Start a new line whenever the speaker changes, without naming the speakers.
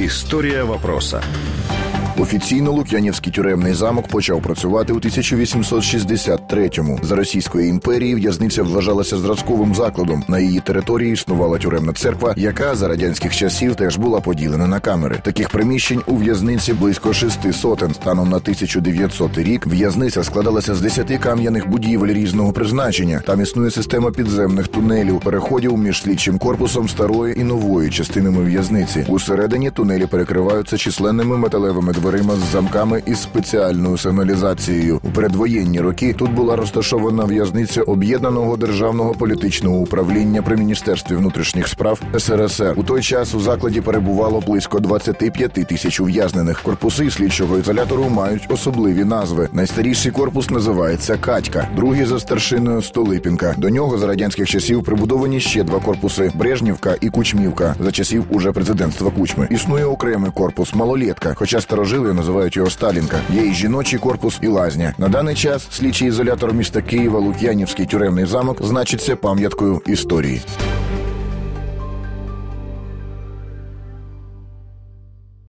Історія вопроса.
Офіційно Лук'янівський тюремний замок почав працювати у 1863-му. За Російської імперії в'язниця вважалася зразковим закладом. На її території існувала тюремна церква, яка за радянських часів теж була поділена на камери. Таких приміщень у в'язниці близько шести сотень. Станом на 1900 рік в'язниця складалася з десяти кам'яних будівель різного призначення. Там існує система підземних тунелів, переходів між слідчим корпусом старої і нової частинами в'язниці. Усередині тунелі перекриваються численними металевими дверима з замками із спеціальною сигналізацією. У передвоєнні роки тут була розташована в'язниця об'єднаного державного політичного управління при міністерстві внутрішніх справ СРСР. У той час у закладі перебувало близько 25 тисяч ув'язнених. Корпуси слідчого ізолятору мають особливі назви. Найстаріший корпус називається Катька, другий за старшиною Столипінка. До нього за радянських часів прибудовані ще два корпуси: Брежнівка і Кучмівка. За часів уже президентства Кучми. Існує окремий корпус малолетка, хоча старожили називають його Сталінка. Є жіночий корпус, і лазня. На даний час слідчий ізолятор міста Києва Лук'янівський тюремний замок значиться пам'яткою історії.